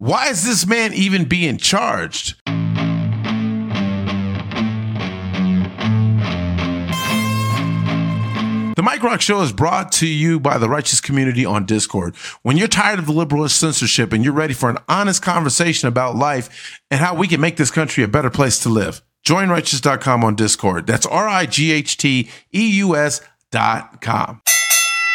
Why is this man even being charged? The Mike Rock Show is brought to you by the righteous community on Discord. When you're tired of the liberalist censorship and you're ready for an honest conversation about life and how we can make this country a better place to live, join righteous.com on Discord. That's R I G H T E U S dot com.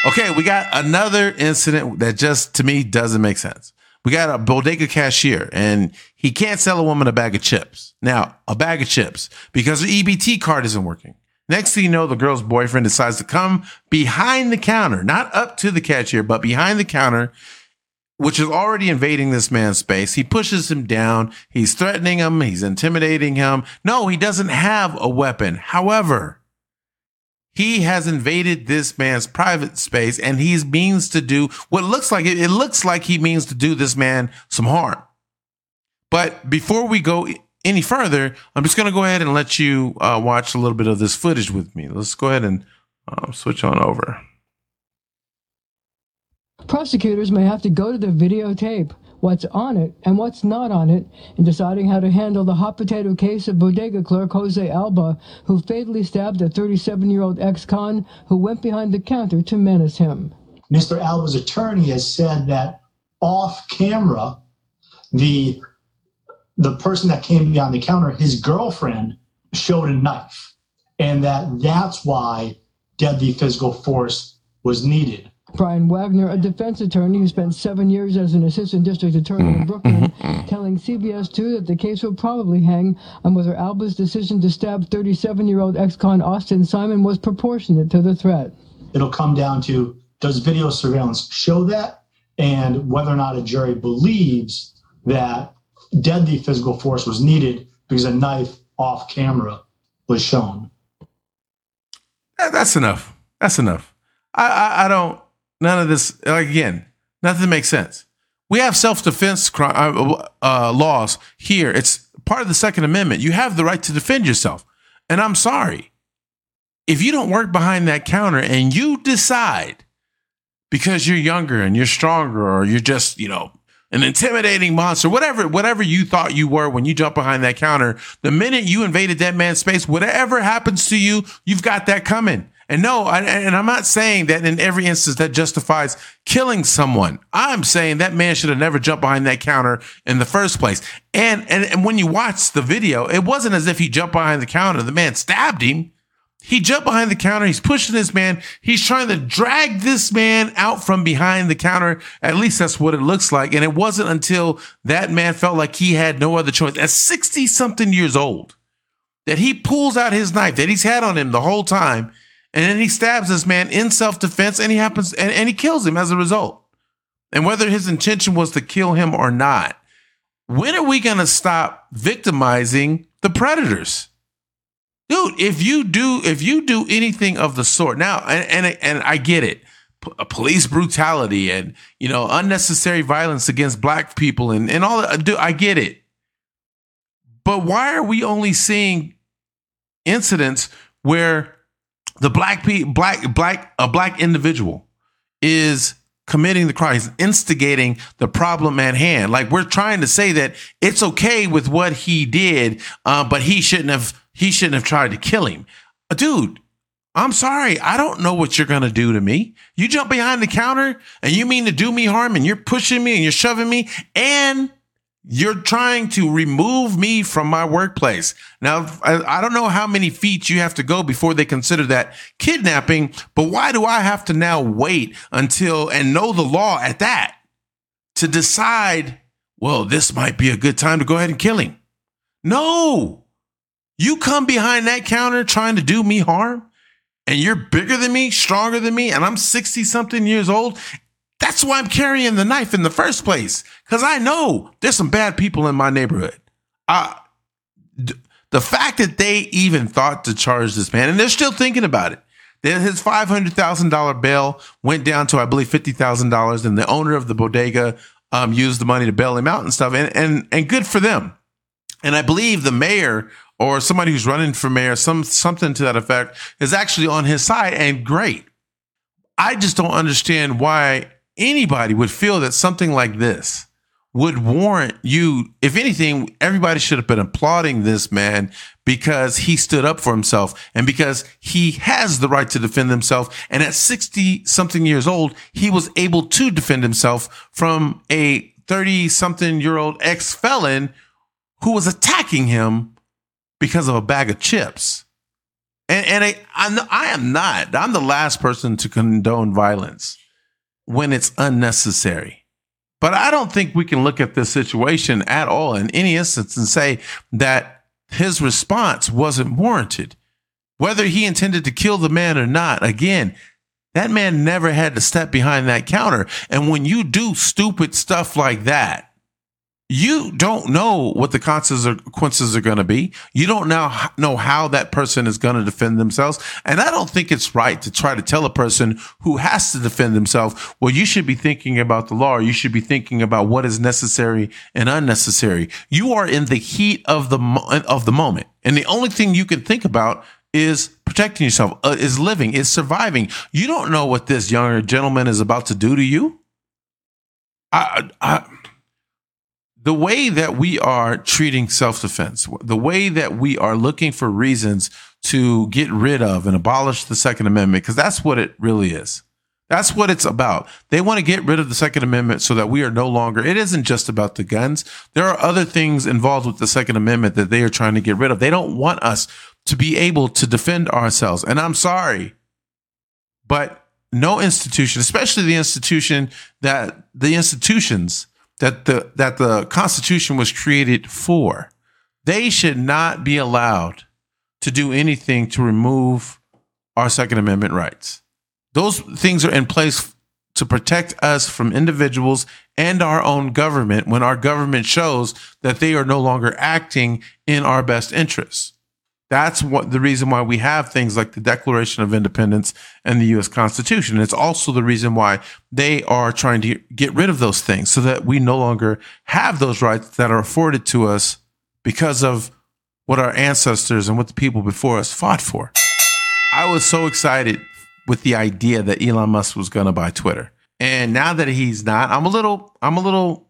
Okay, we got another incident that just to me doesn't make sense. We got a bodega cashier and he can't sell a woman a bag of chips. Now, a bag of chips because the EBT card isn't working. Next thing you know, the girl's boyfriend decides to come behind the counter, not up to the cashier, but behind the counter, which is already invading this man's space. He pushes him down. He's threatening him. He's intimidating him. No, he doesn't have a weapon. However, he has invaded this man's private space and he means to do what looks like it, looks like he means to do this man some harm. But before we go any further, I'm just going to go ahead and let you uh, watch a little bit of this footage with me. Let's go ahead and uh, switch on over. Prosecutors may have to go to the videotape, what's on it and what's not on it, in deciding how to handle the hot potato case of bodega clerk Jose Alba, who fatally stabbed a 37 year old ex con who went behind the counter to menace him. Mr. Alba's attorney has said that off camera, the the person that came behind the counter, his girlfriend, showed a knife, and that that's why deadly physical force was needed. Brian Wagner, a defense attorney who spent seven years as an assistant district attorney in mm-hmm. Brooklyn, mm-hmm. telling CBS 2 that the case will probably hang on whether Alba's decision to stab 37 year old ex con Austin Simon was proportionate to the threat. It'll come down to does video surveillance show that, and whether or not a jury believes that deadly physical force was needed because a knife off camera was shown. Eh, that's enough. That's enough. I, I, I don't. None of this. Like again, nothing makes sense. We have self-defense uh, uh, laws here. It's part of the Second Amendment. You have the right to defend yourself. And I'm sorry if you don't work behind that counter and you decide because you're younger and you're stronger or you're just you know an intimidating monster, whatever, whatever you thought you were when you jumped behind that counter, the minute you invaded that man's space, whatever happens to you, you've got that coming. And no, I, and I'm not saying that in every instance that justifies killing someone. I'm saying that man should have never jumped behind that counter in the first place. And, and, and when you watch the video, it wasn't as if he jumped behind the counter. The man stabbed him. He jumped behind the counter. He's pushing this man. He's trying to drag this man out from behind the counter. At least that's what it looks like. And it wasn't until that man felt like he had no other choice at 60 something years old that he pulls out his knife that he's had on him the whole time. And then he stabs this man in self defense and he happens and, and he kills him as a result. And whether his intention was to kill him or not, when are we going to stop victimizing the predators? dude if you do if you do anything of the sort now and and, and i get it P- uh, police brutality and you know unnecessary violence against black people and and all that uh, do i get it but why are we only seeing incidents where the black pe- black black a black individual is committing the crime, he's instigating the problem at hand. Like we're trying to say that it's okay with what he did, uh, but he shouldn't have he shouldn't have tried to kill him. Uh, dude, I'm sorry. I don't know what you're to do to me. You jump behind the counter and you mean to do me harm and you're pushing me and you're shoving me and you're trying to remove me from my workplace. Now, I, don't know how many feet you have to go before they consider that kidnapping, but why do I have to now wait until and know the law at that to decide, well, this might be a good time to go ahead and kill him? No. You come behind that counter trying to do me harm, and you're bigger than me, stronger than me, and I'm 60 something years old. That's why I'm carrying the knife in the first place, because I know there's some bad people in my neighborhood. D- the fact that they even thought to charge this man, and they're still thinking about it. Then his five hundred thousand dollar bail went down to I believe fifty thousand dollars, and the owner of the bodega um, used the money to bail him out and stuff, and and and good for them. And I believe the mayor or somebody who's running for mayor, some something to that effect, is actually on his side and great. I just don't understand why anybody would feel that something like this would warrant you, if anything, everybody should have been applauding this man because he stood up for himself and because he has the right to defend himself. And at 60 something years old, he was able to defend himself from a 30 something year old ex felon who was attacking him because of a bag of chips. And, and I, I'm, I am not, I'm the last person to condone violence when it's unnecessary. But I don't think we can look at this situation at all in any instance and say that his response wasn't warranted. Whether he intended to kill the man or not, again, that man never had to step behind that counter. And when you do stupid stuff like that, you don't know what the consequences are going to be. You don't now know how that person is going to defend themselves. And I don't think it's right to try to tell a person who has to defend themselves, well, you should be thinking about the law. You should be thinking about what is necessary and unnecessary. You are in the heat of the, of the moment. And the only thing you can think about is protecting yourself, uh, is living, is surviving. You don't know what this younger gentleman is about to do to you. I, I, the way that we are treating self defense, the way that we are looking for reasons to get rid of and abolish the Second Amendment, because that's what it really is. That's what it's about. They want to get rid of the Second Amendment so that we are no longer, it isn't just about the guns. There are other things involved with the Second Amendment that they are trying to get rid of. They don't want us to be able to defend ourselves. And I'm sorry, but no institution, especially the institution that the institutions that the that the Constitution was created for. They should not be allowed to do anything to remove our Second Amendment rights. Those things are in place to protect us from individuals and our own government when our government shows that they are no longer acting in our best interests. That's what the reason why we have things like the Declaration of Independence and the US Constitution. It's also the reason why they are trying to get rid of those things so that we no longer have those rights that are afforded to us because of what our ancestors and what the people before us fought for. I was so excited with the idea that Elon Musk was going to buy Twitter. And now that he's not, I'm a little I'm a little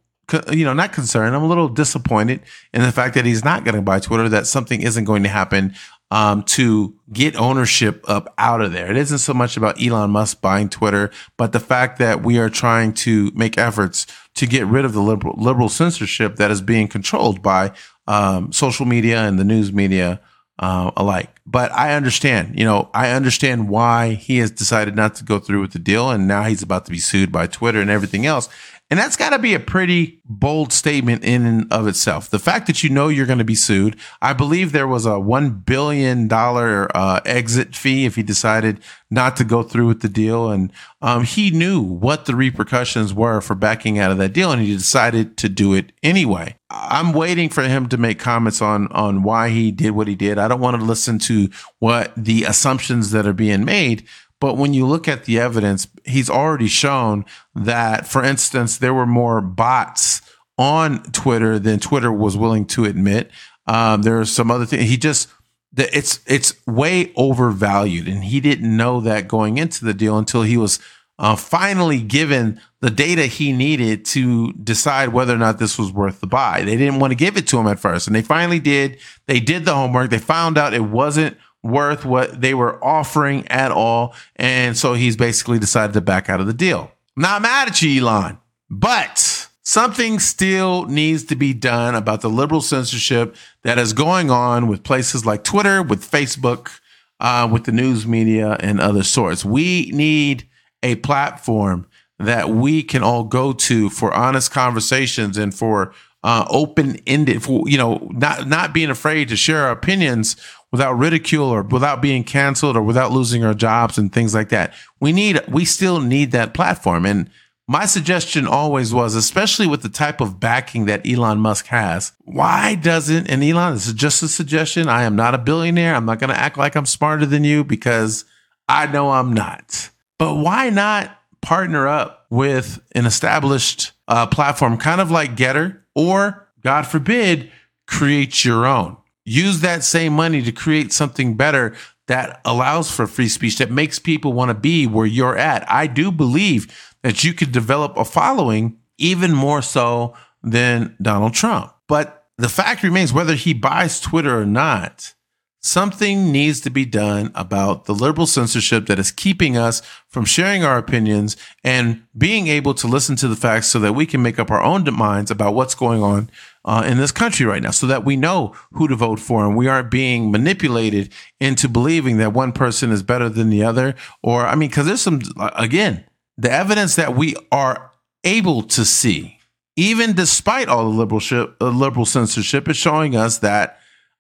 you know, not concerned. I'm a little disappointed in the fact that he's not going to buy Twitter, that something isn't going to happen um, to get ownership up out of there. It isn't so much about Elon Musk buying Twitter, but the fact that we are trying to make efforts to get rid of the liberal, liberal censorship that is being controlled by um, social media and the news media uh, alike. But I understand, you know, I understand why he has decided not to go through with the deal, and now he's about to be sued by Twitter and everything else. And that's got to be a pretty bold statement in and of itself. The fact that you know you're going to be sued, I believe there was a $1 billion uh, exit fee if he decided not to go through with the deal. And um, he knew what the repercussions were for backing out of that deal, and he decided to do it anyway. I'm waiting for him to make comments on on why he did what he did. I don't want to listen to what the assumptions that are being made but when you look at the evidence, he's already shown that, for instance, there were more bots on Twitter than Twitter was willing to admit. Um, there are some other things. He just it's it's way overvalued, and he didn't know that going into the deal until he was uh, finally given the data he needed to decide whether or not this was worth the buy. They didn't want to give it to him at first, and they finally did. They did the homework. They found out it wasn't worth what they were offering at all. And so he's basically decided to back out of the deal. not mad at you, Elon, but something still needs to be done about the liberal censorship that is going on with places like Twitter, with Facebook, uh, with the news media, and other sorts. We need a platform that we can all go to for honest conversations and for uh, open ended you know not not being afraid to share our opinions without ridicule or without being canceled or without losing our jobs and things like that. We need we still need that platform and my suggestion always was, especially with the type of backing that Elon Musk has, why doesn't, and Elon, this is just a suggestion. I am not a billionaire. I'm not going to act like I'm smarter than you because I know I'm not. But why not partner up with an established uh, platform, kind of like Gettr, or God forbid, create your own. Use that same money to create something better that allows for free speech, that makes people want to be where you're at. I do believe that you could develop a following even more so than Donald Trump. But the fact remains whether he buys Twitter or not, something needs to be done about the liberal censorship that is keeping us from sharing our opinions and being able to listen to the facts so that we can make up our own minds about what's going on uh, in this country right now so that we know who to vote for and we aren't being manipulated into believing that one person is better than the other. Or, I mean, because there's some, again, the evidence that we are able to see, even despite all the liberal, uh, liberal censorship, is showing us that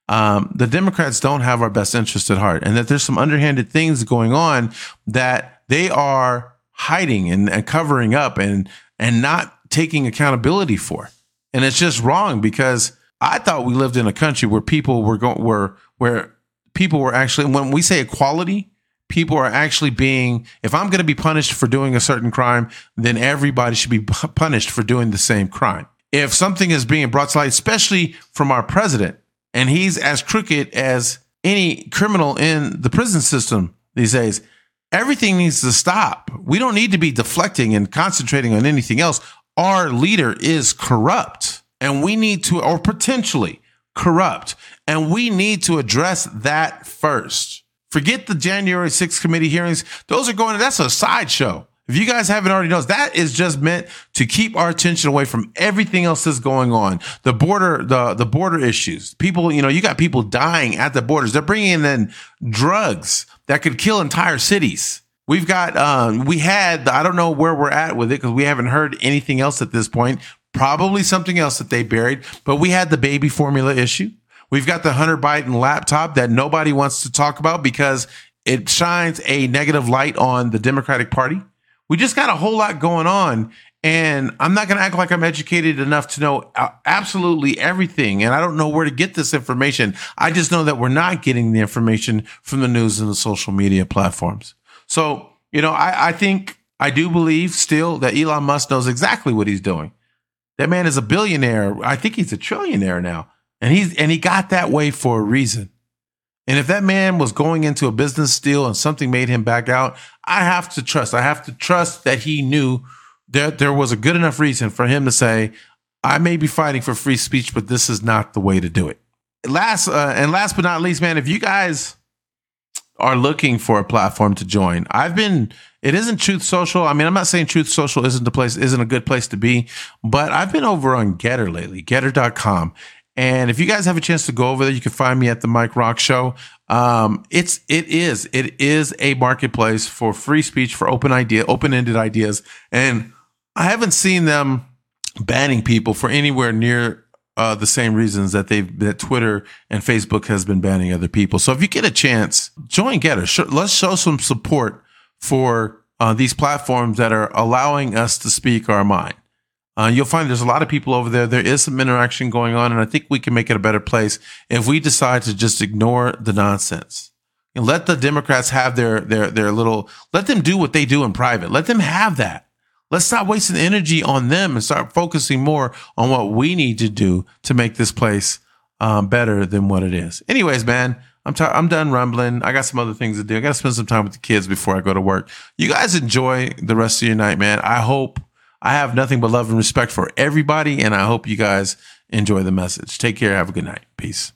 um, the Democrats don't have our best interest at heart and that there's some underhanded things going on that they are hiding and, and covering up and, and not taking accountability for. And it's just wrong because I thought we lived in a country where people were going were where people were actually when we say equality, people are actually being if I'm going to be punished for doing a certain crime, then everybody should be punished for doing the same crime. If something is being brought to light, especially from our president, and he's as crooked as any criminal in the prison system these days, everything needs to stop. We don't need to be deflecting and concentrating on anything else our leader is corrupt and we need to, or potentially corrupt, and we need to address that first. Forget the January 6th committee hearings. Those are going, that's a sideshow. If you guys haven't already noticed, that is just meant to keep our attention away from everything else that's going on. The border, the, the border issues. People, you know, you got people dying at the borders. They're bringing in drugs that could kill entire cities. We've got, um, we had, I don't know where we're at with it because we haven't heard anything else at this point. Probably something else that they buried, but we had the baby formula issue. We've got the Hunter Biden laptop that nobody wants to talk about because it shines a negative light on the Democratic Party. We just got a whole lot going on. And I'm not going to act like I'm educated enough to know uh, absolutely everything. And I don't know where to get this information. I just know that we're not getting the information from the news and the social media platforms. So, you know, I, I think I do believe still that Elon Musk knows exactly what he's doing. That man is a billionaire. I think he's a trillionaire now. And he's and he got that way for a reason. And if that man was going into a business deal and something made him back out, I have to trust. I have to trust that he knew that there was a good enough reason for him to say, I may be fighting for free speech, but this is not the way to do it. Last uh, and last but not least, man, if you guys are looking for a platform to join. I've been it isn't Truth Social. I mean, I'm not saying Truth Social isn't the place isn't a good place to be, but I've been over on Gettr lately, gettr.com. And if you guys have a chance to go over there, you can find me at the Mike Rock Show. Um, it's it is it is a marketplace for free speech, for open idea, open ended ideas, and I haven't seen them banning people for anywhere near uh, the same reasons that they've that Twitter and Facebook has been banning other people. So if you get a chance, join Gettr. Let's show some support for uh, these platforms that are allowing us to speak our mind. Uh, you'll find there's a lot of people over there. There is some interaction going on, and I think we can make it a better place if we decide to just ignore the nonsense and let the Democrats have their their their little. Let them do what they do in private. Let them have that. Let's stop wasting energy on them and start focusing more on what we need to do to make this place um, better than what it is. Anyways, man, I'm t- I'm done rumbling. I got some other things to do. I got to spend some time with the kids before I go to work. You guys enjoy the rest of your night, man. I hope I have nothing but love and respect for everybody, and I hope you guys enjoy the message. Take care. Have a good night. Peace.